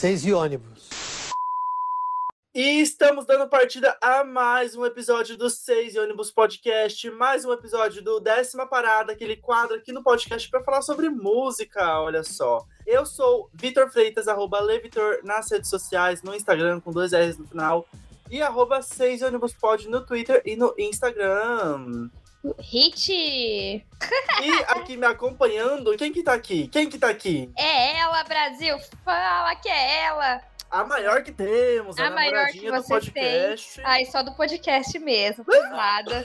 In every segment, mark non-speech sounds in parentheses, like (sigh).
Seis e ônibus. E estamos dando partida a mais um episódio do Seis e Ônibus Podcast, mais um episódio do Décima Parada, aquele quadro aqui no podcast para falar sobre música, olha só. Eu sou Vitor Freitas, arroba Levitor nas redes sociais, no Instagram com dois R's no final, e arroba Seis Ônibus Pod no Twitter e no Instagram. Hit! E aqui me acompanhando, quem que tá aqui? Quem que tá aqui? É ela, Brasil! Fala que é ela! A maior que temos, a, A maior que namoradinha do podcast. Ai, só do podcast mesmo, (laughs) pesada.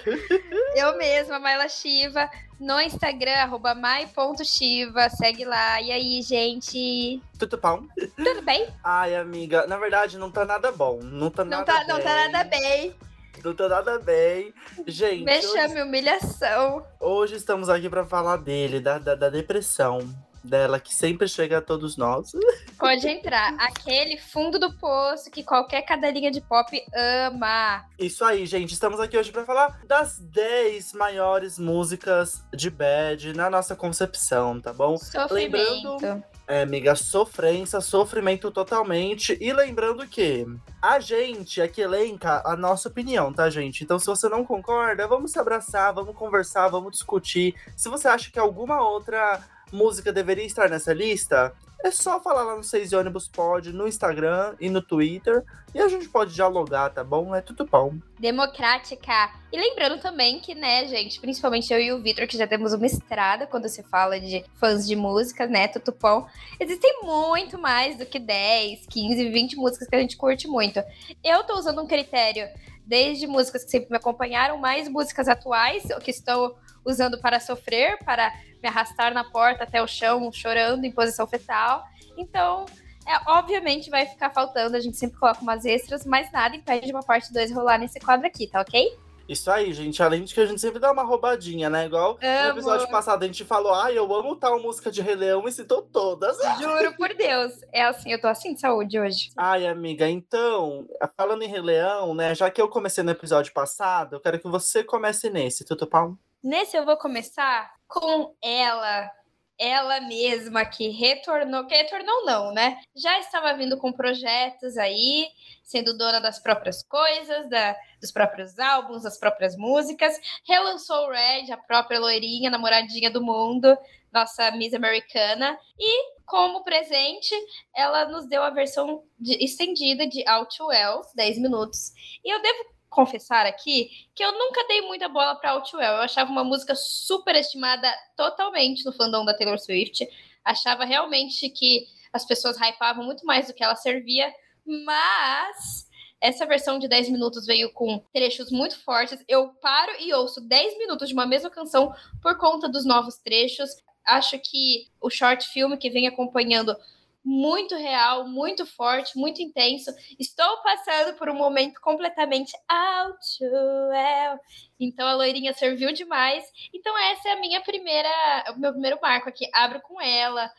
Eu mesma, Maila Shiva, no Instagram, arroba mai.shiva, segue lá. E aí, gente? Tudo bom? Tudo bem? Ai, amiga, na verdade não tá nada bom. Não tá Não nada tá, bem. não tá nada bem. Não tá nada bem. Gente, hoje, Vexame, humilhação. hoje estamos aqui pra falar dele, da, da, da depressão dela, que sempre chega a todos nós. Pode entrar. Aquele fundo do poço que qualquer cadelinha de pop ama. Isso aí, gente. Estamos aqui hoje pra falar das 10 maiores músicas de bad na nossa concepção, tá bom? Sofrimento. É, amiga, sofrência, sofrimento totalmente. E lembrando que a gente aqui elenca a nossa opinião, tá, gente? Então, se você não concorda, vamos se abraçar, vamos conversar, vamos discutir. Se você acha que alguma outra música deveria estar nessa lista, é só falar lá no Seis e Ônibus Pod, no Instagram e no Twitter. E a gente pode dialogar, tá bom? É tudo bom. democrática. E lembrando também que, né, gente, principalmente eu e o Vitor, que já temos uma estrada quando se fala de fãs de música, né, Tutupom, existem muito mais do que 10, 15, 20 músicas que a gente curte muito. Eu tô usando um critério desde músicas que sempre me acompanharam, mais músicas atuais, que estou usando para sofrer, para me arrastar na porta até o chão, chorando em posição fetal. Então, é, obviamente vai ficar faltando, a gente sempre coloca umas extras, mas nada impede uma parte 2 rolar nesse quadro aqui, tá ok? Isso aí, gente. Além de que a gente sempre dá uma roubadinha, né? Igual no Amo. episódio passado a gente falou, ai, eu amo tal música de Rei Leão e citou todas. (laughs) Juro por Deus. É assim, eu tô assim de saúde hoje. Ai, amiga, então, falando em Rei Leão, né? Já que eu comecei no episódio passado, eu quero que você comece nesse, Tutu Pau. Nesse eu vou começar com ela. Ela mesma que retornou, que retornou não, né? Já estava vindo com projetos aí, sendo dona das próprias coisas, da, dos próprios álbuns, das próprias músicas. Relançou o Red, a própria loirinha, namoradinha do mundo, nossa Miss Americana. E, como presente, ela nos deu a versão de- estendida de Out to Well, 10 minutos. E eu devo confessar aqui que eu nunca dei muita bola pra Outwell. Eu achava uma música super estimada totalmente no fandom da Taylor Swift. Achava realmente que as pessoas hypavam muito mais do que ela servia, mas essa versão de 10 minutos veio com trechos muito fortes. Eu paro e ouço 10 minutos de uma mesma canção por conta dos novos trechos. Acho que o short filme que vem acompanhando muito real, muito forte, muito intenso. Estou passando por um momento completamente out well. Então a loirinha serviu demais. Então essa é a minha primeira, o meu primeiro marco aqui. Abro com ela.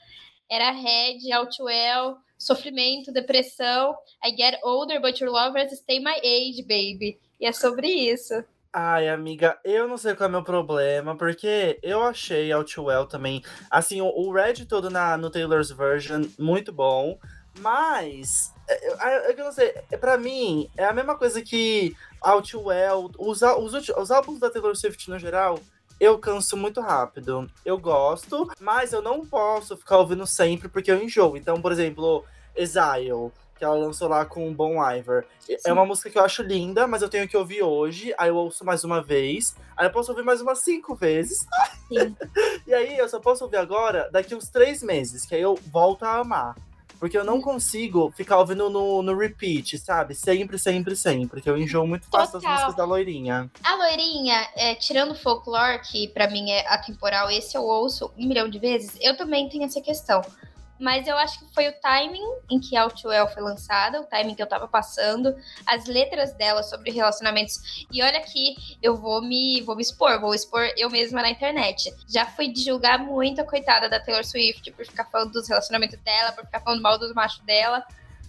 Era Red, out well, sofrimento, depressão. I get older, but your lovers stay my age, baby. E é sobre isso. Ai, amiga, eu não sei qual é o meu problema, porque eu achei Outwell também, assim, o, o Red todo na, no Taylor's version, muito bom, mas, é, é que eu não sei, pra mim, é a mesma coisa que Outwell, os, os, os álbuns da Taylor Swift no geral, eu canso muito rápido. Eu gosto, mas eu não posso ficar ouvindo sempre porque eu enjoo. Então, por exemplo, Exile, que ela lançou lá com o Bon Iver. Sim. É uma música que eu acho linda, mas eu tenho que ouvir hoje. Aí eu ouço mais uma vez. Aí eu posso ouvir mais umas cinco vezes. (laughs) E aí eu só posso ouvir agora daqui uns três meses, que aí eu volto a amar. Porque eu não consigo ficar ouvindo no, no repeat, sabe? Sempre, sempre, sempre. Que eu enjoo muito fácil Total. músicas da loirinha. A loirinha, é, tirando o folclore, que pra mim é atemporal, esse eu ouço um milhão de vezes, eu também tenho essa questão. Mas eu acho que foi o timing em que Outwell foi lançada, o timing que eu tava passando, as letras dela sobre relacionamentos. E olha que eu vou me, vou me expor, vou expor eu mesma na internet. Já fui julgar muito a coitada da Taylor Swift por ficar falando dos relacionamentos dela, por ficar falando mal dos machos dela.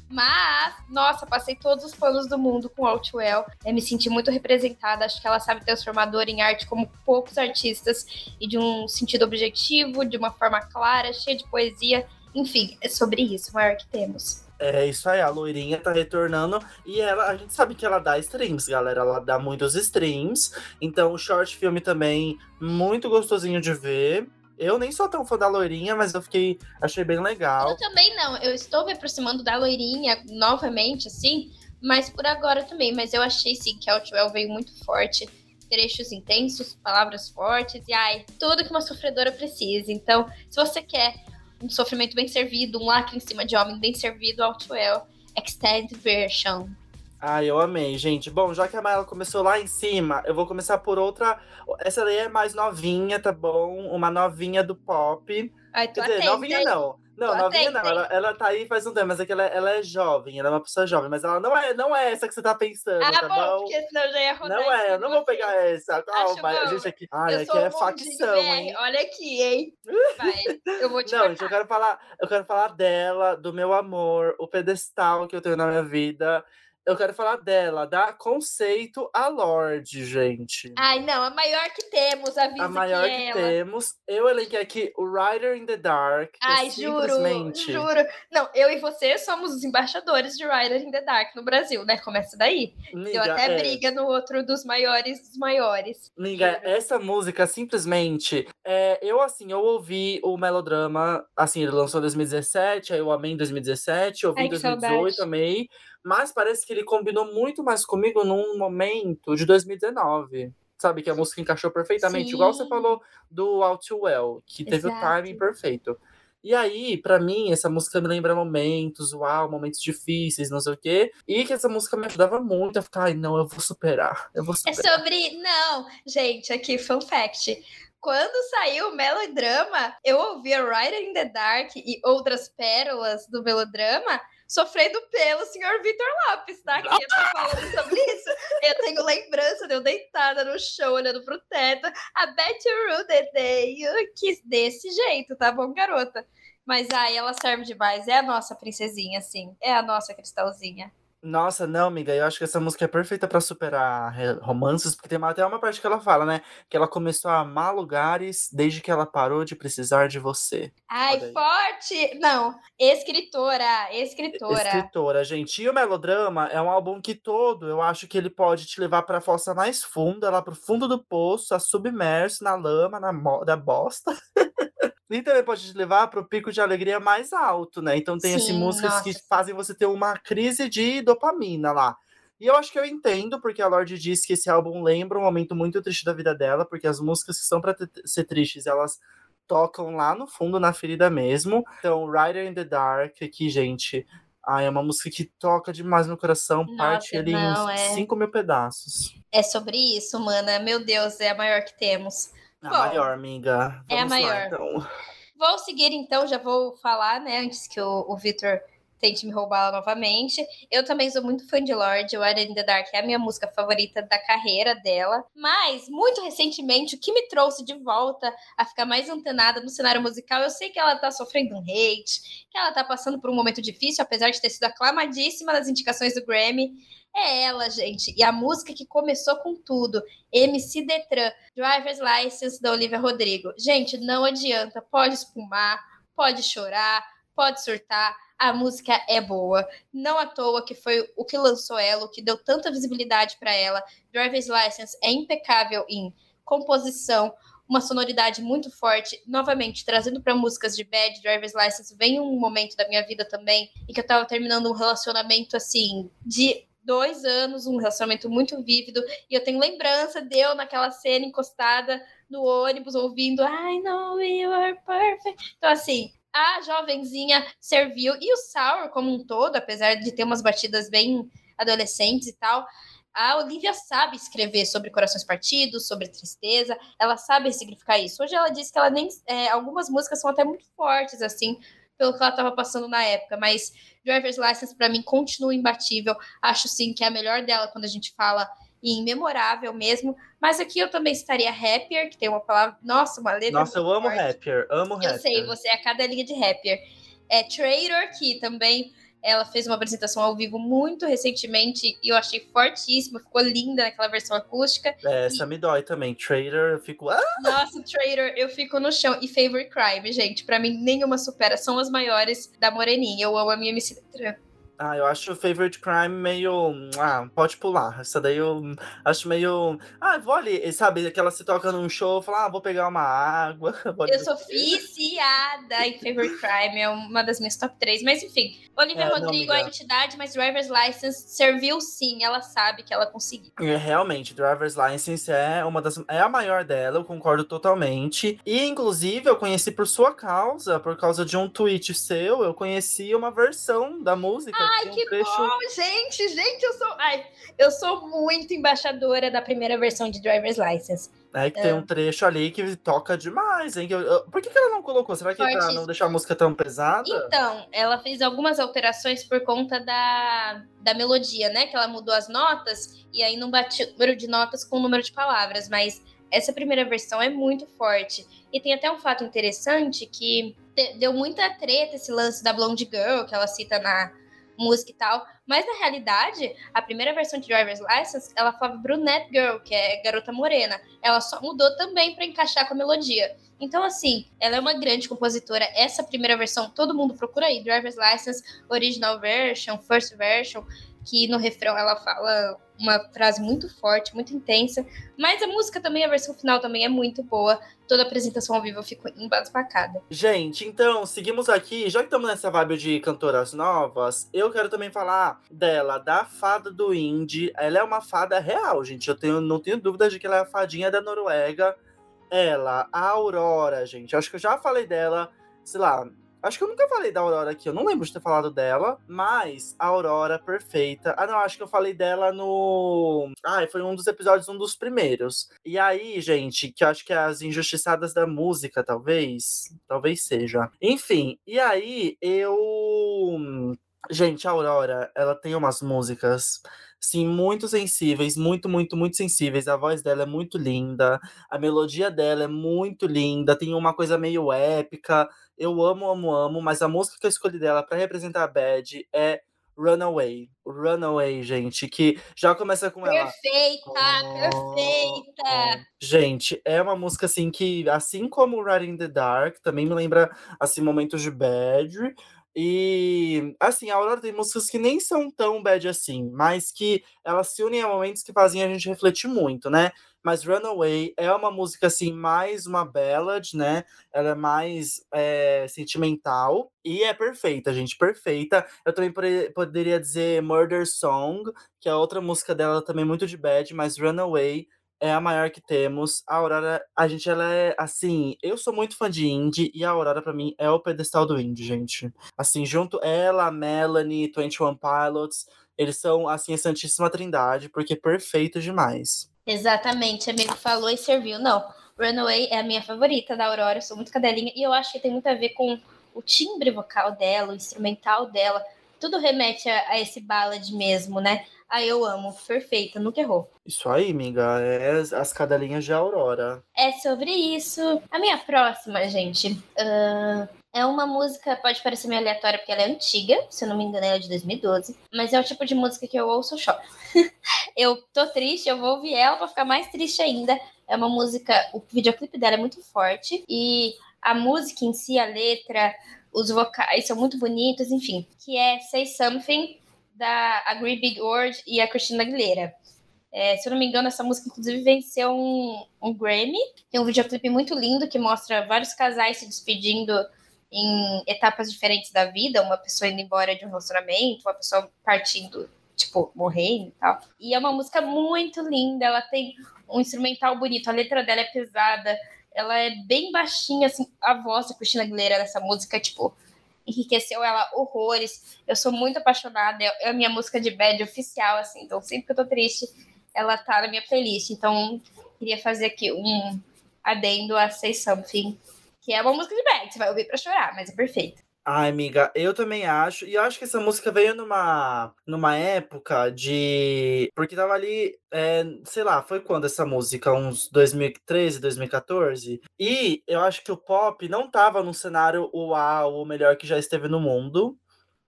Mas, nossa, passei todos os panos do mundo com Outwell. Eu me senti muito representada. Acho que ela sabe transformar dor em arte como poucos artistas e de um sentido objetivo, de uma forma clara, cheia de poesia. Enfim, é sobre isso, maior que temos. É isso aí, a loirinha tá retornando e ela, a gente sabe que ela dá streams, galera. Ela dá muitos streams. Então, o short filme também muito gostosinho de ver. Eu nem sou tão fã da loirinha, mas eu fiquei. achei bem legal. Eu também não. Eu estou me aproximando da loirinha novamente, assim, mas por agora também. Mas eu achei sim que a Outwell veio muito forte. Trechos intensos, palavras fortes, e ai, tudo que uma sofredora precisa. Então, se você quer um sofrimento bem servido, um lacre em cima de homem bem servido, Outwell Extended Version. Ah, eu amei, gente. Bom, já que a Maela começou lá em cima, eu vou começar por outra. Essa daí é mais novinha, tá bom? Uma novinha do pop. Ai, Quer dizer, novinha não. Não, novinha não. Ela, ela tá aí faz um tempo, mas é que ela, ela é jovem, ela é uma pessoa jovem, mas ela não é, não é essa que você tá pensando, Ah, tá bom, bom? porque senão eu já ia rodar Não é, eu não vou pegar essa. Calma, a gente aqui. Ai, aqui é facção, hein? Olha aqui, hein? Vai, eu vou te Não, cortar. gente, eu quero falar, eu quero falar dela, do meu amor, o pedestal que eu tenho na minha vida. Eu quero falar dela, da Conceito a Lorde, gente. Ai, não, a maior que temos, avisa a maior que que, temos. Eu elenquei aqui o Rider in the Dark. é Ai, juro, simplesmente... juro. Não, eu e você somos os embaixadores de Rider in the Dark no Brasil, né? Começa daí. Deu Miga, até é, briga no outro dos maiores dos maiores. Miga, essa música simplesmente. É, eu, assim, eu ouvi o melodrama. Assim, ele lançou em 2017, aí eu amei em 2017, eu ouvi em que 2018, saudade. amei. Mas parece que ele combinou muito mais comigo num momento de 2019. Sabe, que a música encaixou perfeitamente. Igual você Sim. falou do All Too Well, que teve o Exato. timing perfeito. E aí, pra mim, essa música me lembra momentos, uau, momentos difíceis, não sei o quê. E que essa música me ajudava muito a ficar, ai, não, eu vou superar. Eu vou É superar. sobre. Não, gente, aqui, fun fact. Quando saiu o melodrama, eu ouvia Rider in the Dark e outras pérolas do melodrama sofrendo pelo senhor Vitor Lopes, tá? Que eu tô falando sobre isso. Eu tenho lembrança de eu deitada no chão, olhando pro teto. A Bet You Rule the Day you kiss desse jeito, tá bom, garota? Mas ai, ela serve demais. É a nossa princesinha, assim. É a nossa cristalzinha. Nossa, não, amiga, eu acho que essa música é perfeita pra superar re- romances, porque tem uma- até uma parte que ela fala, né? Que ela começou a amar lugares desde que ela parou de precisar de você. Ai, Olha aí. forte! Não, escritora, escritora. Escritora, gente. E o Melodrama é um álbum que todo, eu acho que ele pode te levar pra fossa mais funda, lá pro fundo do poço, a submerso na lama, na mo- da bosta. (laughs) E também pode te levar pro pico de alegria mais alto, né? Então tem assim, Sim, músicas que nossa. fazem você ter uma crise de dopamina lá. E eu acho que eu entendo, porque a Lorde diz que esse álbum lembra um momento muito triste da vida dela, porque as músicas que são te- ser tristes, elas tocam lá no fundo, na ferida mesmo. Então, Rider in the Dark, aqui, gente, ai, é uma música que toca demais no coração, parte Nossa, ele não, em é. 5 mil pedaços. É sobre isso, mana. Meu Deus, é a maior que temos. A Bom, maior, amiga. é a Vamos lá, maior. então. Vou seguir então, já vou falar, né, antes que o, o Victor tente me roubar novamente. Eu também sou muito fã de Lorde, Rider in the Dark é a minha música favorita da carreira dela. Mas, muito recentemente, o que me trouxe de volta a ficar mais antenada no cenário musical, eu sei que ela tá sofrendo um hate, que ela tá passando por um momento difícil, apesar de ter sido aclamadíssima nas indicações do Grammy. É ela, gente. E a música que começou com tudo. MC Detran, Driver's License da Olivia Rodrigo. Gente, não adianta. Pode espumar, pode chorar, pode surtar. A música é boa. Não à toa que foi o que lançou ela, o que deu tanta visibilidade para ela. Driver's License é impecável em composição, uma sonoridade muito forte. Novamente, trazendo para músicas de Bad, Driver's License vem um momento da minha vida também em que eu tava terminando um relacionamento assim de dois anos, um relacionamento muito vívido, e eu tenho lembrança de eu naquela cena encostada no ônibus ouvindo I know you are perfect. Então, assim, a jovenzinha serviu, e o Sour como um todo, apesar de ter umas batidas bem adolescentes e tal, a Olivia sabe escrever sobre corações partidos, sobre tristeza, ela sabe significar isso. Hoje ela disse que ela nem. é, algumas músicas são até muito fortes, assim, pelo que ela estava passando na época, mas Driver's License para mim continua imbatível. Acho sim que é a melhor dela quando a gente fala em memorável mesmo. Mas aqui eu também estaria Happier, que tem uma palavra. Nossa, uma letra. Nossa, eu amo forte. Happier, amo Happier. Eu sei, você é a cadelinha de Happier. É Trader, que também ela fez uma apresentação ao vivo muito recentemente e eu achei fortíssima, ficou linda naquela versão acústica. É, essa me dói também. Trader, eu fico. Ah! Nossa, Trader, eu fico no chão. E Favorite Crime, gente, pra mim nenhuma supera. São as maiores da Moreninha. Eu amo a minha MC Detran. Ah, eu acho o Favorite Crime meio. Ah, pode pular. Essa daí eu acho meio. Ah, vou ali, sabe? Aquela se toca num show, fala, ah, vou pegar uma água. (laughs) Eu sou viciada em Favorite Crime, é uma das minhas top 3. Mas enfim, Olivia é, Rodrigo é a entidade, mas Driver's License serviu sim, ela sabe que ela conseguiu. É, realmente, Driver's License é uma das. É a maior dela, eu concordo totalmente. E, inclusive, eu conheci por sua causa, por causa de um tweet seu, eu conheci uma versão da música. Ai, que, um trecho... bom, gente, gente, eu sou, ai, eu sou muito embaixadora da primeira versão de Driver's License. É que é. tem um trecho ali que toca demais, hein? Por que, que ela não colocou? Será que Fortíssimo. pra não deixar a música tão pesada? Então, ela fez algumas alterações por conta da, da melodia, né? Que ela mudou as notas e aí não bate o número de notas com o número de palavras, mas essa primeira versão é muito forte. E tem até um fato interessante que deu muita treta esse lance da Blonde Girl, que ela cita na, música e tal. Mas na realidade, a primeira versão de Driver's License, ela falava Brunette Girl, que é garota morena. Ela só mudou também para encaixar com a melodia. Então, assim, ela é uma grande compositora. Essa primeira versão, todo mundo procura aí: Driver's License, Original Version, First Version que no refrão ela fala uma frase muito forte, muito intensa. Mas a música também, a versão final também é muito boa. Toda apresentação ao vivo eu fico embasbacada. Gente, então, seguimos aqui. Já que estamos nessa vibe de cantoras novas, eu quero também falar dela, da fada do indie. Ela é uma fada real, gente. Eu tenho, não tenho dúvida de que ela é a fadinha da Noruega. Ela, a Aurora, gente. Acho que eu já falei dela, sei lá, Acho que eu nunca falei da Aurora aqui, eu não lembro de ter falado dela, mas a Aurora perfeita. Ah, não, acho que eu falei dela no. Ah, foi um dos episódios, um dos primeiros. E aí, gente, que eu acho que é as injustiçadas da música, talvez. Talvez seja. Enfim, e aí eu. Gente, a Aurora, ela tem umas músicas sim, muito sensíveis, muito, muito, muito sensíveis. A voz dela é muito linda, a melodia dela é muito linda, tem uma coisa meio épica. Eu amo, amo, amo, mas a música que eu escolhi dela para representar a Bad é Runaway. Runaway, gente, que já começa com perfeita, ela. Perfeita, perfeita! Gente, é uma música assim que, assim como Riding in the Dark, também me lembra assim momentos de Bad. E assim, a Aurora tem músicas que nem são tão bad assim, mas que elas se unem a momentos que fazem a gente refletir muito, né? Mas Runaway é uma música, assim, mais uma ballad, né? Ela é mais é, sentimental e é perfeita, gente, perfeita. Eu também poderia dizer Murder Song, que é outra música dela também muito de bad, mas Runaway é a maior que temos. A Aurora, a gente, ela é assim. Eu sou muito fã de indie e a Aurora, para mim, é o pedestal do indie, gente. Assim, junto ela, Melanie, 21 Pilots, eles são, assim, a Santíssima Trindade, porque é perfeito demais. Exatamente, amigo falou e serviu. Não, Runaway é a minha favorita da Aurora, eu sou muito cadelinha e eu acho que tem muito a ver com o timbre vocal dela, o instrumental dela. Tudo remete a, a esse ballad mesmo, né? Aí eu amo, perfeita, nunca errou. Isso aí, amiga, é as cadelinhas de Aurora. É sobre isso. A minha próxima, gente, uh, é uma música, pode parecer meio aleatória porque ela é antiga, se eu não me engano, ela é de 2012, mas é o tipo de música que eu ouço e choro. (laughs) eu tô triste, eu vou ouvir ela pra ficar mais triste ainda. É uma música, o videoclipe dela é muito forte e a música em si, a letra, os vocais são muito bonitos, enfim, que é Say Something da Agree Big Word e a Christina Aguilera. É, se eu não me engano, essa música inclusive venceu um, um Grammy. Tem um videoclipe muito lindo que mostra vários casais se despedindo em etapas diferentes da vida, uma pessoa indo embora de um relacionamento, uma pessoa partindo, tipo, morrendo e tal. E é uma música muito linda, ela tem um instrumental bonito, a letra dela é pesada, ela é bem baixinha, assim, a voz da Cristina Aguilera nessa música, tipo, enriqueceu ela horrores. Eu sou muito apaixonada, é a minha música de bad oficial, assim, então sempre que eu tô triste, ela tá na minha playlist. Então, queria fazer aqui um adendo a Say Something que é uma música de bad, você vai ouvir pra chorar, mas é perfeito. Ai, amiga, eu também acho. E eu acho que essa música veio numa, numa época de. Porque tava ali, é, sei lá, foi quando essa música? Uns 2013, 2014? E eu acho que o pop não tava num cenário uau, o melhor que já esteve no mundo.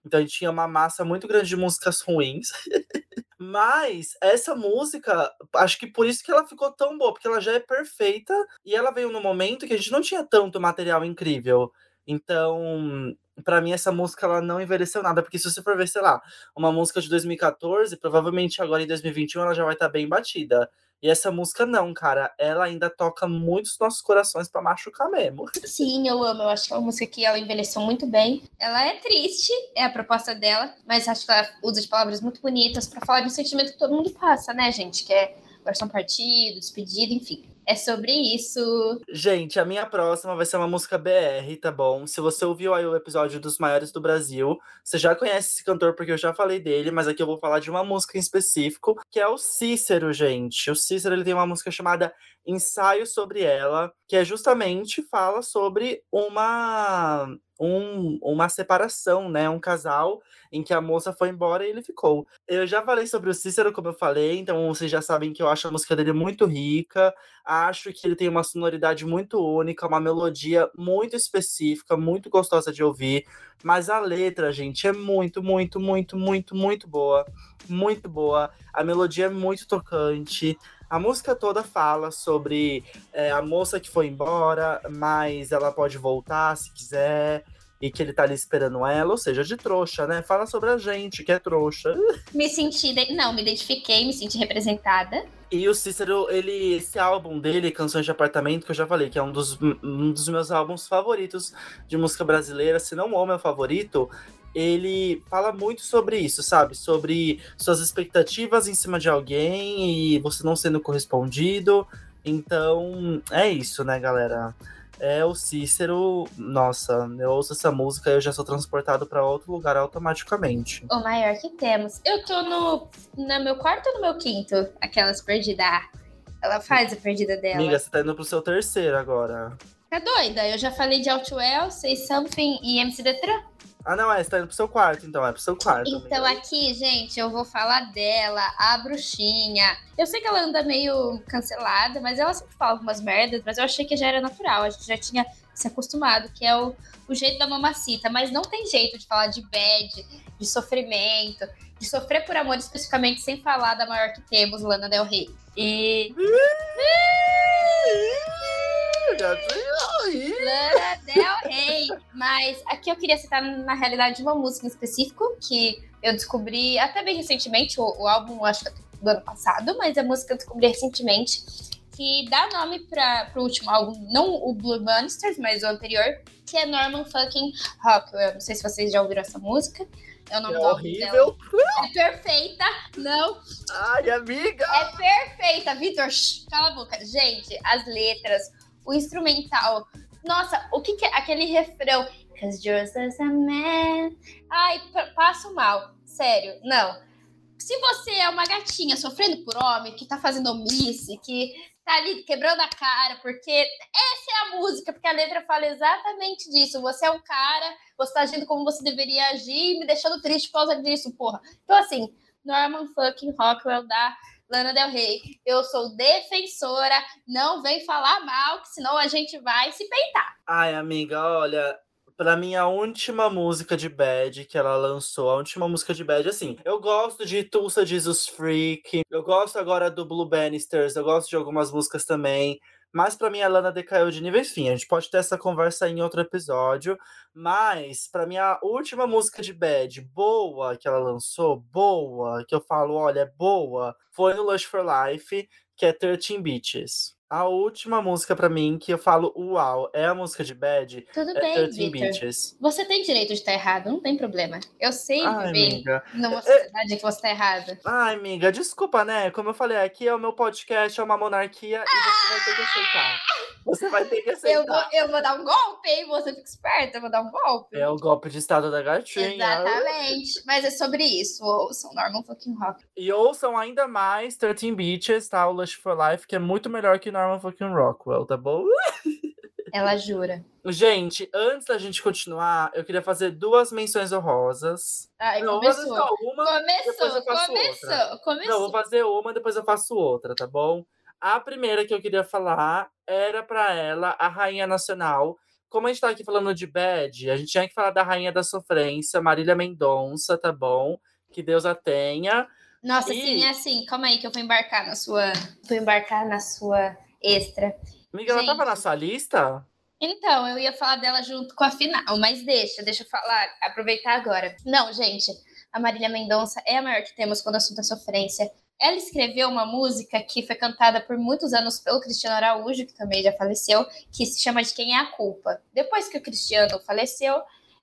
Então a gente tinha uma massa muito grande de músicas ruins. (laughs) Mas essa música, acho que por isso que ela ficou tão boa, porque ela já é perfeita e ela veio no momento que a gente não tinha tanto material incrível. Então, para mim, essa música ela não envelheceu nada, porque se você for ver, sei lá, uma música de 2014, provavelmente agora em 2021 ela já vai estar tá bem batida. E essa música não, cara, ela ainda toca muitos nossos corações para machucar mesmo. (laughs) Sim, eu amo. Eu acho que é uma música que ela envelheceu muito bem. Ela é triste, é a proposta dela, mas acho que ela usa de palavras muito bonitas para falar de um sentimento que todo mundo passa, né, gente? Que é versão partido, despedida, enfim. É sobre isso. Gente, a minha próxima vai ser uma música BR, tá bom? Se você ouviu aí o episódio dos maiores do Brasil, você já conhece esse cantor porque eu já falei dele, mas aqui eu vou falar de uma música em específico, que é o Cícero, gente. O Cícero ele tem uma música chamada Ensaio sobre ela, que é justamente fala sobre uma um, uma separação, né? Um casal em que a moça foi embora e ele ficou. Eu já falei sobre o Cícero, como eu falei, então vocês já sabem que eu acho a música dele muito rica, acho que ele tem uma sonoridade muito única, uma melodia muito específica, muito gostosa de ouvir, mas a letra, gente, é muito, muito, muito, muito, muito boa. Muito boa. A melodia é muito tocante. A música toda fala sobre é, a moça que foi embora, mas ela pode voltar se quiser e que ele tá ali esperando ela, ou seja, de trouxa, né? Fala sobre a gente que é trouxa. Me senti, de... não, me identifiquei, me senti representada. E o Cícero, ele, esse álbum dele, Canções de Apartamento, que eu já falei, que é um dos, um dos meus álbuns favoritos de música brasileira, se não o meu favorito, ele fala muito sobre isso, sabe? Sobre suas expectativas em cima de alguém e você não sendo correspondido. Então, é isso, né, galera? É o Cícero. Nossa, eu ouço essa música e eu já sou transportado para outro lugar automaticamente. O maior que temos. Eu tô no, no meu quarto ou no meu quinto? Aquelas perdidas. Ela faz a perdida dela. Amiga, você tá indo pro seu terceiro agora. Tá doida? Eu já falei de Outwell, Say Something e MC Detran. Ah, não, é, você tá indo pro seu quarto, então, é pro seu quarto. Então, amiga. aqui, gente, eu vou falar dela, a bruxinha. Eu sei que ela anda meio cancelada, mas ela sempre fala algumas merdas, mas eu achei que já era natural, a gente já tinha se acostumado, que é o, o jeito da mamacita, mas não tem jeito de falar de bad, de sofrimento, de sofrer por amor especificamente, sem falar da maior que temos, Lana Del Rey. E. Lana Del Rey. Mas aqui eu queria citar, na realidade, uma música em específico que eu descobri até bem recentemente, o, o álbum, acho que do ano passado, mas a música eu descobri recentemente, que dá nome para o último álbum, não o Blue Monsters, mas o anterior, que é Norman fucking Rockwell. Não sei se vocês já ouviram essa música. É o nome é horrível. Dela. É perfeita. Não. Ai, amiga. É perfeita, Vitor. Cala a boca. Gente, as letras, o instrumental. Nossa, o que, que é aquele refrão? Cause as a man. Ai, passo mal. Sério, não. Se você é uma gatinha sofrendo por homem, que tá fazendo omisse, que tá ali quebrando a cara, porque essa é a música, porque a letra fala exatamente disso. Você é um cara, você tá agindo como você deveria agir, me deixando triste por causa disso, porra. Então, assim, Norman fucking Rockwell da Lana Del Rey. Eu sou defensora, não vem falar mal, que senão a gente vai se peitar. Ai, amiga, olha, Pra mim, a última música de Bad que ela lançou, a última música de Bad, assim, eu gosto de Tulsa Jesus Freak, eu gosto agora do Blue Bannisters, eu gosto de algumas músicas também, mas para mim a Lana decaiu de nível, enfim, a gente pode ter essa conversa em outro episódio, mas para mim a última música de Bad, boa, que ela lançou, boa, que eu falo, olha, é boa, foi no Lush for Life, que é 13 Beaches. A última música pra mim que eu falo uau, é a música de Bad. Tudo é bem, Victor. Você tem direito de estar errado, não tem problema. Eu sei Ai, viver amiga. numa É- sociedade que você tá errado. Ai, amiga, desculpa, né? Como eu falei, aqui é o meu podcast, é uma monarquia e você vai ter que aceitar. Você vai ter que Eu aceitar. vou, eu vou dar um golpe, hein? Você fica esperta, eu vou dar um golpe. É o golpe de estado da gatinha. Exatamente. Mas é sobre isso. Ouçam Norman fucking Rock. E ouçam ainda mais 13 Beaches, tá? O Lush for Life, que é muito melhor que Norman fucking Rockwell, tá bom? (laughs) Ela jura. Gente, antes da gente continuar, eu queria fazer duas menções honrosas. Ai, Não, eu vou fazer começou. só uma. depois Começou, eu faço começou, Não, eu começou. vou fazer uma, depois eu faço outra, tá bom? A primeira que eu queria falar era pra ela, a Rainha Nacional. Como a gente tá aqui falando de Bad, a gente tinha que falar da Rainha da Sofrência, Marília Mendonça, tá bom? Que Deus a tenha. Nossa, E- sim, é assim. Calma aí que eu vou embarcar na sua. Vou embarcar na sua extra. Amiga, ela tava Gente. na sua lista? Então, eu ia falar dela junto com a final, mas deixa, deixa eu falar, aproveitar agora. Não, gente, a Marília Mendonça é a maior que temos quando o assunto é sofrência. Ela escreveu uma música que foi cantada por muitos anos pelo Cristiano Araújo, que também já faleceu, que se chama De Quem é a Culpa. Depois que o Cristiano faleceu,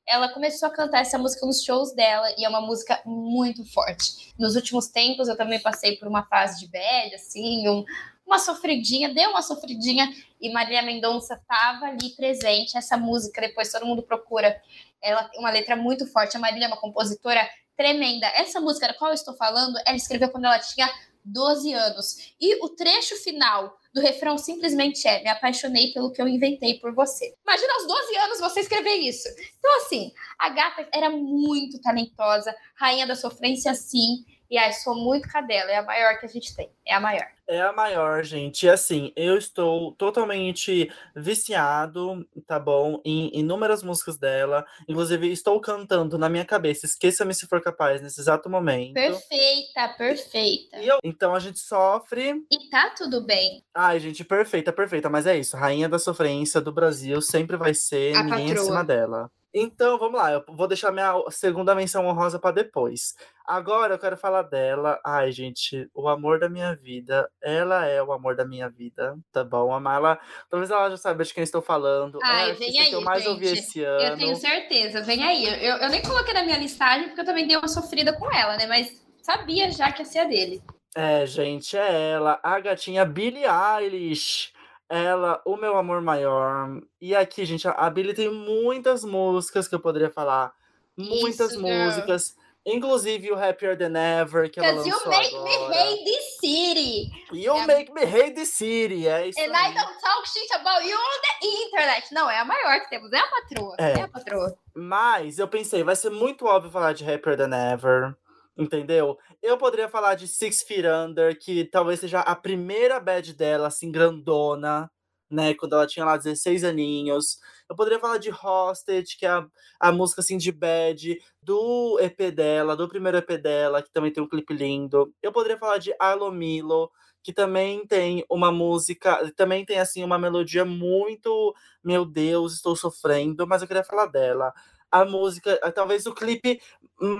ela começou a cantar essa música nos shows dela e é uma música muito forte. Nos últimos tempos eu também passei por uma fase de bad, assim, um, uma sofridinha, deu uma sofridinha e Maria Mendonça estava ali presente. Essa música, depois todo mundo procura. Ela tem uma letra muito forte. A Marília é uma compositora tremenda. Essa música da qual eu estou falando, ela escreveu quando ela tinha 12 anos. E o trecho final do refrão simplesmente é: Me apaixonei pelo que eu inventei por você. Imagina aos 12 anos você escrever isso. Então, assim, a gata era muito talentosa, rainha da sofrência, sim. E ai, sou muito cadela, é a maior que a gente tem. É a maior. É a maior, gente. E assim, eu estou totalmente viciado, tá bom? Em inúmeras músicas dela. Inclusive, estou cantando na minha cabeça. Esqueça-me se for capaz nesse exato momento. Perfeita, perfeita. Eu, então a gente sofre. E tá tudo bem. Ai, gente, perfeita, perfeita. Mas é isso. Rainha da sofrência do Brasil sempre vai ser a ninguém patroa. em cima dela. Então, vamos lá. Eu vou deixar minha segunda menção honrosa para depois. Agora eu quero falar dela. Ai, gente, o amor da minha vida. Ela é o amor da minha vida, tá bom? A Mala, talvez ela já saiba de quem estou falando. Ai, é vem aí, que eu mais gente. ouvi esse ano. Eu tenho certeza, vem aí. Eu, eu nem coloquei na minha listagem porque eu também dei uma sofrida com ela, né? Mas sabia já que ia ser a dele. É, gente, é ela, a gatinha Billie Eilish. Ela, O Meu Amor Maior. E aqui, gente, a Billie tem muitas músicas que eu poderia falar. Muitas Isso, músicas. Girl. Inclusive o Happier Than Ever, que ela lançou you make agora. me hate the city. You é. make me hate the city, é isso And aí. I don't talk shit about you on the internet. Não, é a maior que temos, é a patroa. É, é a patroa. Mas eu pensei, vai ser muito óbvio falar de Happier Than Ever. Entendeu? Eu poderia falar de Six Feet Under, que talvez seja a primeira bad dela, assim, grandona, né? Quando ela tinha lá 16 aninhos. Eu poderia falar de Hostage, que é a, a música, assim, de bad do EP dela, do primeiro EP dela, que também tem um clipe lindo. Eu poderia falar de Arlo Milo, que também tem uma música, também tem, assim, uma melodia muito, meu Deus, estou sofrendo, mas eu queria falar dela. A música, talvez o clipe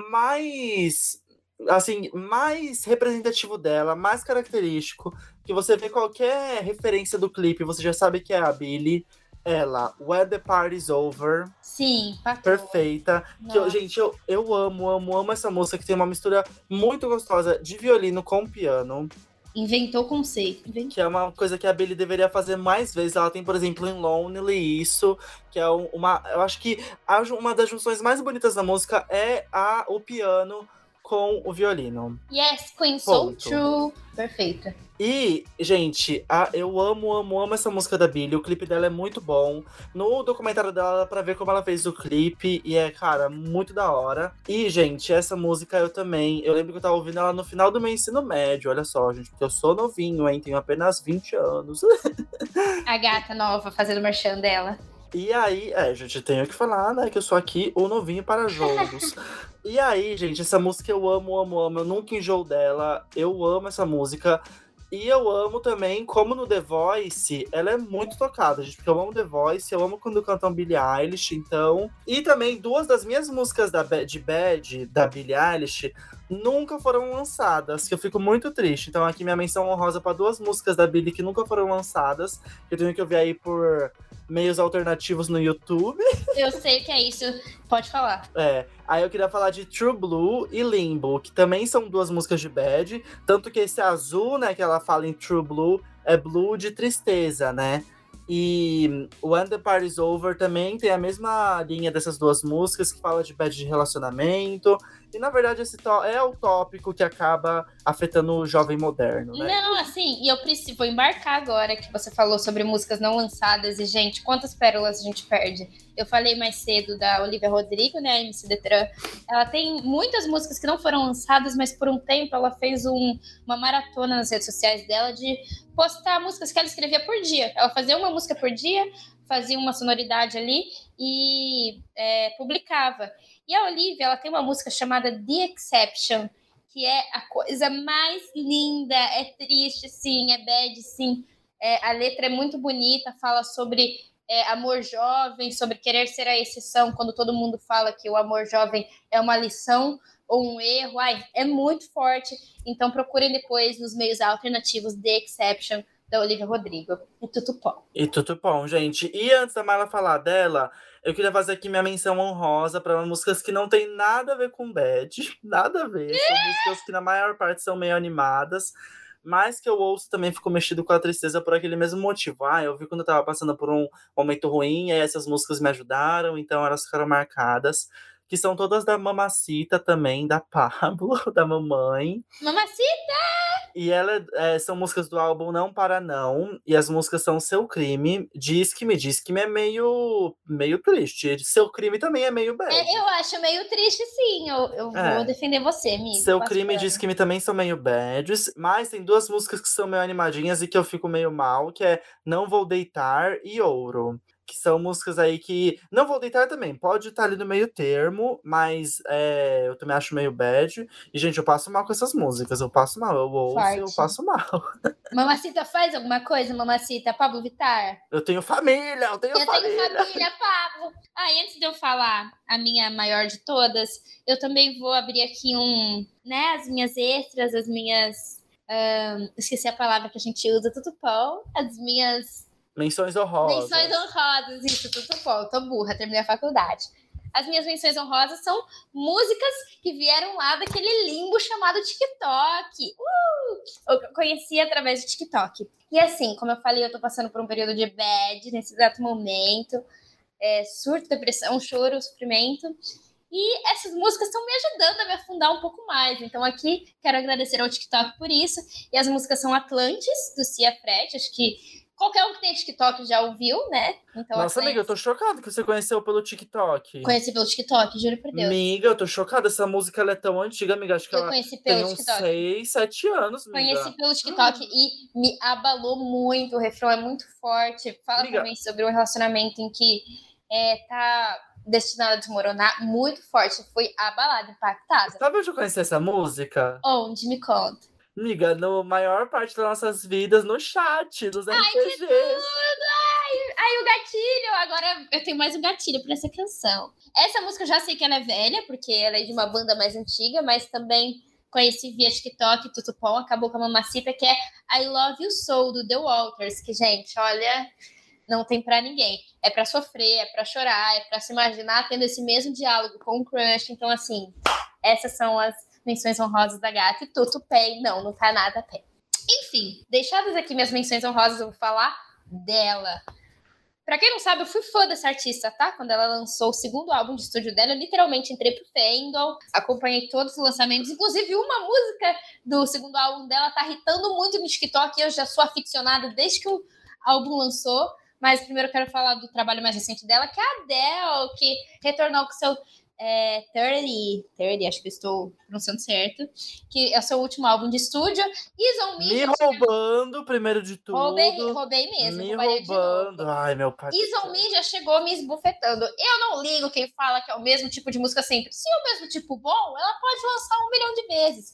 mais assim, mais representativo dela, mais característico, que você vê qualquer referência do clipe, você já sabe que é a Billy. Ela, When the Party's Over. Sim. Perfeita. Que eu, gente, eu, eu amo, amo, amo essa música que tem uma mistura muito gostosa de violino com piano. Inventou conceito. Inventou. Que é uma coisa que a Billy deveria fazer mais vezes. Ela tem, por exemplo, em Lonely isso, que é uma. Eu acho que uma das junções mais bonitas da música é a, o piano com o violino. Yes, Queen, Ponto. so true. Perfeita. E, gente, a, eu amo, amo, amo essa música da Billy. O clipe dela é muito bom. No documentário dela dá pra ver como ela fez o clipe. E é, cara, muito da hora. E, gente, essa música eu também. Eu lembro que eu tava ouvindo ela no final do meu ensino médio. Olha só, gente, porque eu sou novinho, hein? Tenho apenas 20 anos. (laughs) A gata nova fazendo merchan dela. E aí, é, gente, tenho que falar, né, que eu sou aqui o novinho para jogos. (laughs) e aí, gente, essa música eu amo, amo, amo. Eu nunca enjoo dela. Eu amo essa música. E eu amo também, como no The Voice, ela é muito tocada, gente, porque eu amo The Voice, eu amo quando cantam Billie Eilish, então. E também duas das minhas músicas da de Bad, da Billie Eilish, nunca foram lançadas, que eu fico muito triste. Então aqui minha menção honrosa para duas músicas da Billie que nunca foram lançadas, que eu tenho que ouvir aí por meios alternativos no YouTube. Eu sei que é isso. Pode falar. (laughs) É. Aí eu queria falar de True Blue e Limbo, que também são duas músicas de bad. Tanto que esse azul, né, que ela fala em True Blue, é blue de tristeza, né? E When the Party's Over também tem a mesma linha dessas duas músicas, que fala de bad de relacionamento. E na verdade esse é o tópico que acaba afetando o jovem moderno, né? Não, assim, e eu preciso vou embarcar agora que você falou sobre músicas não lançadas e gente, quantas pérolas a gente perde. Eu falei mais cedo da Olivia Rodrigo, né, a MC Detran. Ela tem muitas músicas que não foram lançadas, mas por um tempo ela fez um, uma maratona nas redes sociais dela de postar músicas que ela escrevia por dia. Ela fazia uma música por dia, fazia uma sonoridade ali e é, publicava. E a Olivia, ela tem uma música chamada The Exception, que é a coisa mais linda, é triste, sim, é bad, sim. É, a letra é muito bonita, fala sobre é, amor jovem, sobre querer ser a exceção, quando todo mundo fala que o amor jovem é uma lição ou um erro. Ai, é muito forte. Então procurem depois nos meios alternativos The Exception da Olivia Rodrigo. E Tutupom. E Tutupom, gente. E antes da Mala falar dela, eu queria fazer aqui minha menção honrosa para músicas que não tem nada a ver com bad. (laughs) Nada a ver. São músicas que na maior parte são meio animadas. Mas que eu ouço também fico mexido com a tristeza por aquele mesmo motivo. Ah, eu vi quando eu tava passando por um momento ruim, e essas músicas me ajudaram, então elas ficaram marcadas que são todas da Mamacita também, da Pablo, (laughs) da mamãe. Mamacita! E ela é, são músicas do álbum Não Para Não, e as músicas são Seu Crime, Diz que me diz que me é meio, meio triste. Seu Crime também é meio bad. É, eu acho meio triste, sim. Eu, eu é. vou defender você, amigo. Seu Crime e Diz que me também são meio bads, mas tem duas músicas que são meio animadinhas e que eu fico meio mal, que é Não Vou Deitar e Ouro que são músicas aí que. Não vou deitar também, pode estar ali no meio termo, mas é, eu também acho meio bad. E, gente, eu passo mal com essas músicas, eu passo mal, eu ouço eu passo mal. (laughs) Mamacita faz alguma coisa, Mamacita? Pablo Vittar? Eu tenho família, eu tenho eu família. Eu tenho família, Pablo. Ah, e antes de eu falar a minha maior de todas, eu também vou abrir aqui um, né, as minhas extras, as minhas. Um, esqueci a palavra que a gente usa, tudo pão, as minhas Menções honrosas. Menções honrosas, isso, tudo bom. Tô burra, terminei a faculdade. As minhas menções honrosas são músicas que vieram lá daquele limbo chamado TikTok. Uh! Eu conheci através do TikTok. E assim, como eu falei, eu tô passando por um período de bad nesse exato momento. É, surto, depressão, choro, sofrimento. E essas músicas estão me ajudando a me afundar um pouco mais. Então, aqui quero agradecer ao TikTok por isso. E as músicas são Atlantis, do Cia Fred. Acho que qualquer um que tem TikTok já ouviu, né? Então, Nossa, amiga, eu tô chocada que você conheceu pelo TikTok. Conheci pelo TikTok, juro por Deus. Amiga, eu tô chocada. Essa música é tão antiga, amiga. Acho que eu ela conheci pelo tem TikTok. uns 6, 7 anos, amiga. Conheci pelo TikTok e me abalou muito. O refrão é muito forte. Fala amiga. também sobre um relacionamento em que é, tá destinado a desmoronar muito forte. Fui abalada, impactada. Sabe onde eu conheci essa música? Onde? Me conta. Amiga, no maior parte das nossas vidas, no chat, dos Ai, que tudo! Ai, ai, o gatilho! Agora eu tenho mais um gatilho pra essa canção. Essa música eu já sei que ela é velha, porque ela é de uma banda mais antiga, mas também conheci via TikTok, Tutupom, acabou com a mamacita, que é I Love You Soul, do The Walters, que, gente, olha, não tem para ninguém. É para sofrer, é para chorar, é para se imaginar tendo esse mesmo diálogo com o crush. Então, assim, essas são as menções honrosas da gata e Tuto Pé, não, não tá nada pé. Enfim, deixadas aqui minhas menções honrosas, eu vou falar dela. Pra quem não sabe, eu fui fã dessa artista, tá? Quando ela lançou o segundo álbum de estúdio dela, eu literalmente entrei pro fandom, acompanhei todos os lançamentos, inclusive uma música do segundo álbum dela tá irritando muito no TikTok, eu já sou aficionada desde que o álbum lançou. Mas primeiro eu quero falar do trabalho mais recente dela, que é a Adele, que retornou com seu é, 30, 30, acho que estou pronunciando certo, que é o seu último álbum de estúdio. Is Me, me roubando, primeiro de tudo. Roubei, roubei mesmo. Me roubando. Ai, meu pai. On Me já chegou me esbufetando. Eu não ligo quem fala que é o mesmo tipo de música sempre. Se é o mesmo tipo bom, ela pode lançar um milhão de vezes.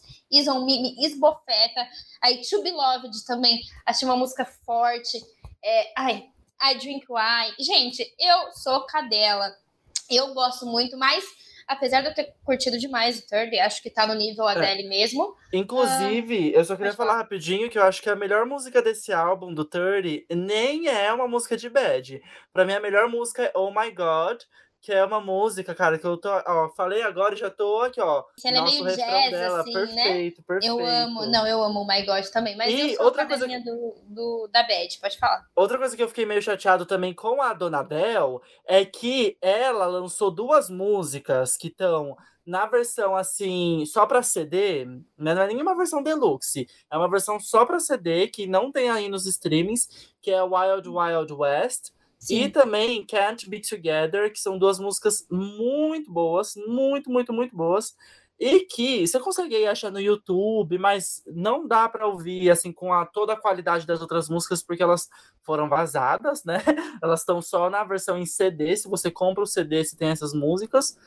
On Me me esbofeta. Aí, To Be Loved também, achei uma música forte. É, ai, I Drink Wine. Gente, eu sou cadela eu gosto muito, mas apesar de eu ter curtido demais o Third, acho que tá no nível Adele é. mesmo. Inclusive, uh, eu só queria falar, rapidinho que eu acho que a melhor música desse álbum, do Third, nem é uma música de bad. Pra mim, a melhor música é Oh My God, que é uma música, cara, que eu tô, ó, falei agora e já tô aqui, ó. Que ela é meio jazz, dela, assim, perfeito, né? Perfeito, Eu amo, não, eu amo o My God também, mas e eu sou outra coisa que... do, do, da Bad, pode falar. Outra coisa que eu fiquei meio chateado também com a Dona Bel é que ela lançou duas músicas que estão na versão assim, só para CD, né? não é nenhuma versão deluxe, é uma versão só para CD que não tem aí nos streamings, que é Wild Wild West Sim. E também Can't Be Together, que são duas músicas muito boas, muito, muito, muito boas. E que você consegue achar no YouTube, mas não dá para ouvir assim com a, toda a qualidade das outras músicas, porque elas foram vazadas, né? (laughs) Elas estão só na versão em CD. Se você compra o CD, você tem essas músicas.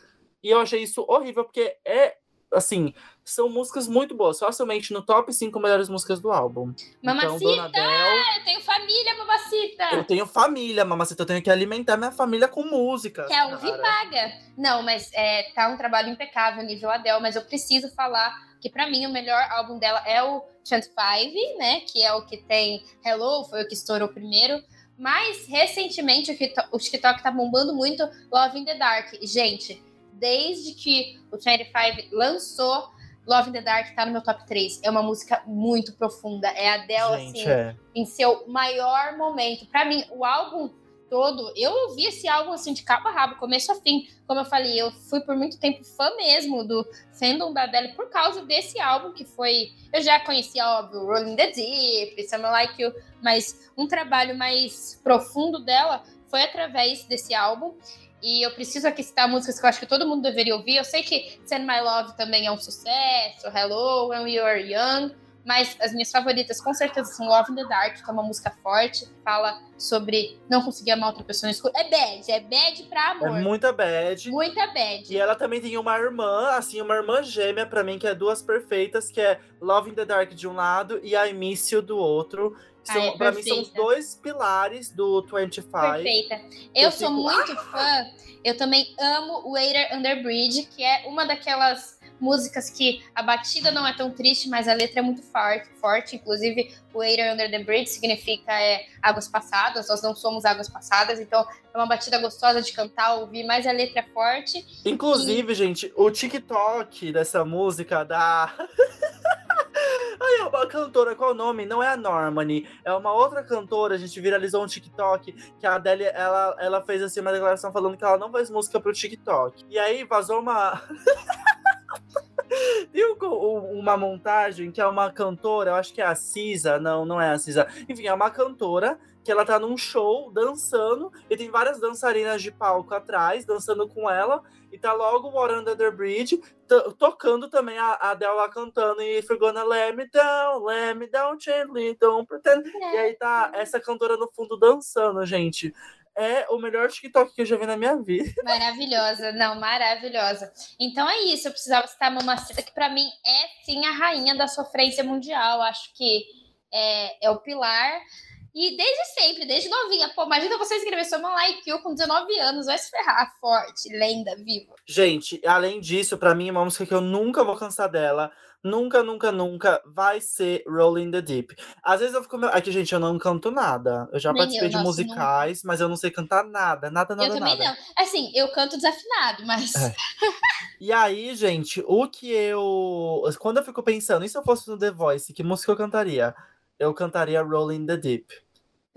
E eu achei isso horrível, porque é assim, são músicas muito boas, facilmente no top 5 melhores músicas do álbum. Mamacita! Então, Dona Del, eu tenho família, Mamacita! Eu tenho família, Mamacita, eu tenho que alimentar minha família com música. Que é ouvir paga. Não, mas é, tá um trabalho impecável nível Adele, mas eu preciso falar que para mim o melhor álbum dela é o 25, né, que é o que tem Hello, foi o que estourou primeiro, mas recentemente o TikTok tá bombando muito Love in the Dark. Gente, desde que o 25 lançou, Love in the Dark tá no meu top 3. É uma música muito profunda. É a Adele, Gente, assim, é. em seu maior momento. Para mim, o álbum todo, eu ouvi esse álbum assim de cabo a rabo, começo a fim. Como eu falei, eu fui por muito tempo fã mesmo do fandom da Adele por causa desse álbum que foi, eu já conhecia óbvio, Rolling the Deep, Someone Like You, mas um trabalho mais profundo dela foi através desse álbum. E eu preciso aqui citar músicas que eu acho que todo mundo deveria ouvir. Eu sei que Send My Love também é um sucesso, Hello, When We Were Young, mas as minhas favoritas com certeza são Love in the Dark, que é uma música forte, fala sobre não conseguir amar outra pessoa no escuro. É bad, é bad pra amor. É muita bad. Muita bad. E ela também tem uma irmã, assim, uma irmã gêmea para mim, que é duas perfeitas, que é Love in the Dark de um lado e I Miss You do outro. São, Ai, é pra mim são os dois pilares do 25. Perfeita. Eu, eu sou fico... muito ah! fã. Eu também amo Waiter Under Bridge, que é uma daquelas músicas que a batida não é tão triste, mas a letra é muito forte. forte. Inclusive, Waiter Under the Bridge significa é, águas passadas, nós não somos águas passadas, então é uma batida gostosa de cantar, ouvir, mas a letra é forte. Inclusive, e... gente, o TikTok dessa música da. (laughs) Aí, uma cantora, qual o nome? Não é a Normani, é uma outra cantora. A gente viralizou um TikTok que a Adele, ela, ela fez assim uma declaração falando que ela não faz música pro TikTok. E aí vazou uma. (laughs) Tem uma montagem que é uma cantora, eu acho que é a Cisa, não, não é a Cisa. Enfim, é uma cantora que ela tá num show dançando e tem várias dançarinas de palco atrás dançando com ela e tá logo o Under the Bridge tocando também a, a Adele cantando e If you're gonna let me down, let me down gently, don't pretend. É. E aí tá essa cantora no fundo dançando, gente é o melhor TikTok que eu já vi na minha vida. (laughs) Maravilhosa, não, maravilhosa. Então é isso, eu precisava citar a Mamacita, que para mim é sim a rainha da sofrência mundial. Acho que é, é o pilar. E desde sempre, desde novinha. Pô, imagina você escrever Someone Like You com 19 anos, vai se ferrar, forte, lenda, viva. Gente, além disso, para mim é uma música que eu nunca vou cansar dela nunca, nunca, nunca vai ser Rolling the Deep. Às vezes eu fico. Aqui, gente, eu não canto nada. Eu já Nem participei eu, de nossa, musicais, não... mas eu não sei cantar nada, nada, nada. Eu também nada. não. Assim, eu canto desafinado, mas. É. e aí, gente, o que eu. Quando eu fico pensando, e se eu fosse no The Voice, que música eu cantaria? Eu cantaria Rolling the Deep.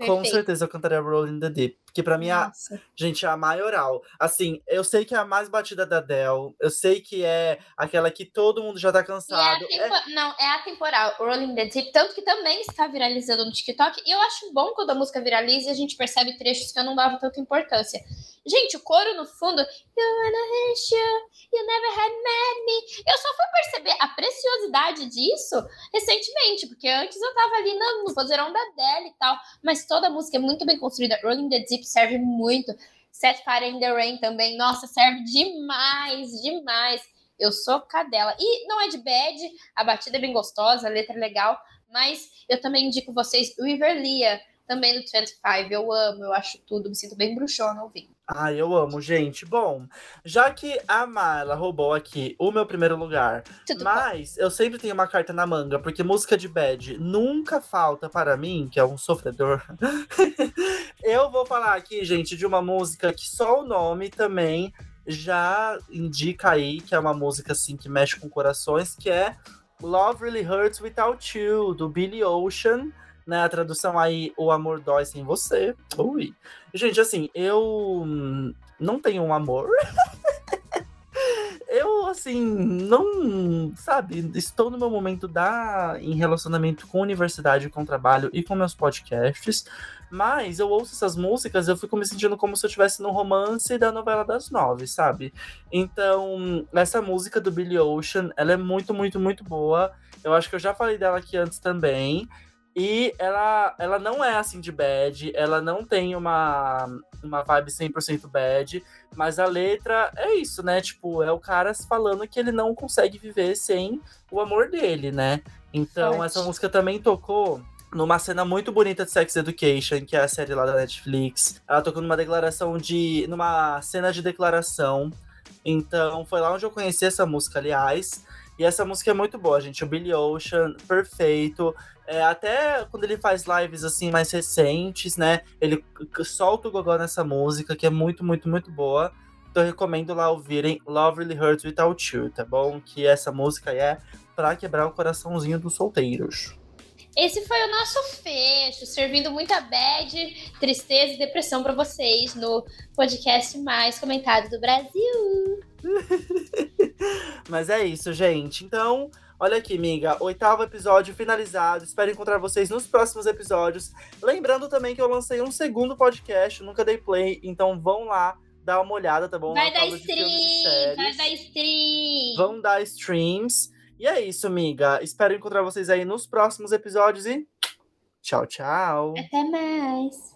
Com certeza eu cantaria Rolling the Deep. Porque pra mim, é a, gente, é a maioral. Assim, eu sei que é a mais batida da Dell. Eu sei que é aquela que todo mundo já tá cansado. É é... Não, é atemporal. Rolling the Deep. Tanto que também está viralizando no TikTok. E eu acho bom quando a música viraliza e a gente percebe trechos que eu não dava tanta importância. Gente, o coro no fundo. You wanna hate you, you never had met me. Eu só fui perceber a preciosidade disso recentemente. Porque antes eu tava ali no, no vozeirão da Dell e tal. Mas toda a música é muito bem construída. Rolling the Deep serve muito. Set Fire in the Rain também, nossa, serve demais, demais. Eu sou cadela. E não é de bad, a batida é bem gostosa, a letra é legal, mas eu também indico vocês Riverlia, também do 25. Eu amo, eu acho tudo, me sinto bem bruxona ouvindo. Ai, eu amo, gente. Bom, já que a Marla roubou aqui o meu primeiro lugar, Tudo mas bom. eu sempre tenho uma carta na manga, porque música de bad nunca falta para mim, que é um sofredor. (laughs) eu vou falar aqui, gente, de uma música que só o nome também já indica aí que é uma música assim que mexe com corações, que é Love Really Hurts Without You, do Billy Ocean né? A tradução aí, o amor dói sem você. Ui. Gente, assim, eu não tenho um amor. (laughs) eu, assim, não, sabe, estou no meu momento da em relacionamento com universidade, com trabalho e com meus podcasts, mas eu ouço essas músicas, eu fico me sentindo como se eu estivesse no romance da novela das nove, sabe? Então, essa música do Billy Ocean, ela é muito, muito, muito boa. Eu acho que eu já falei dela aqui antes também. E ela, ela não é assim de bad, ela não tem uma, uma vibe 100% bad, mas a letra é isso, né? Tipo, é o cara falando que ele não consegue viver sem o amor dele, né? Então, Forte. essa música também tocou numa cena muito bonita de Sex Education, que é a série lá da Netflix. Ela tocou numa declaração de. numa cena de declaração. Então, foi lá onde eu conheci essa música, aliás. E essa música é muito boa, gente. O Billy Ocean, perfeito. É, até quando ele faz lives assim mais recentes, né? Ele solta o gogó nessa música, que é muito, muito, muito boa. Então eu recomendo lá ouvirem Love Really Hurts Without You, tá bom? Que essa música é pra quebrar o coraçãozinho dos solteiros. Esse foi o nosso fecho, servindo muita bad, tristeza e depressão pra vocês no podcast mais comentado do Brasil. (laughs) Mas é isso, gente. Então, olha aqui, amiga. Oitavo episódio finalizado. Espero encontrar vocês nos próximos episódios. Lembrando também que eu lancei um segundo podcast, nunca dei play. Então vão lá dar uma olhada, tá bom? Vai dar stream, vai dar stream. Vão dar streams. E é isso, amiga. Espero encontrar vocês aí nos próximos episódios e tchau, tchau. Até mais.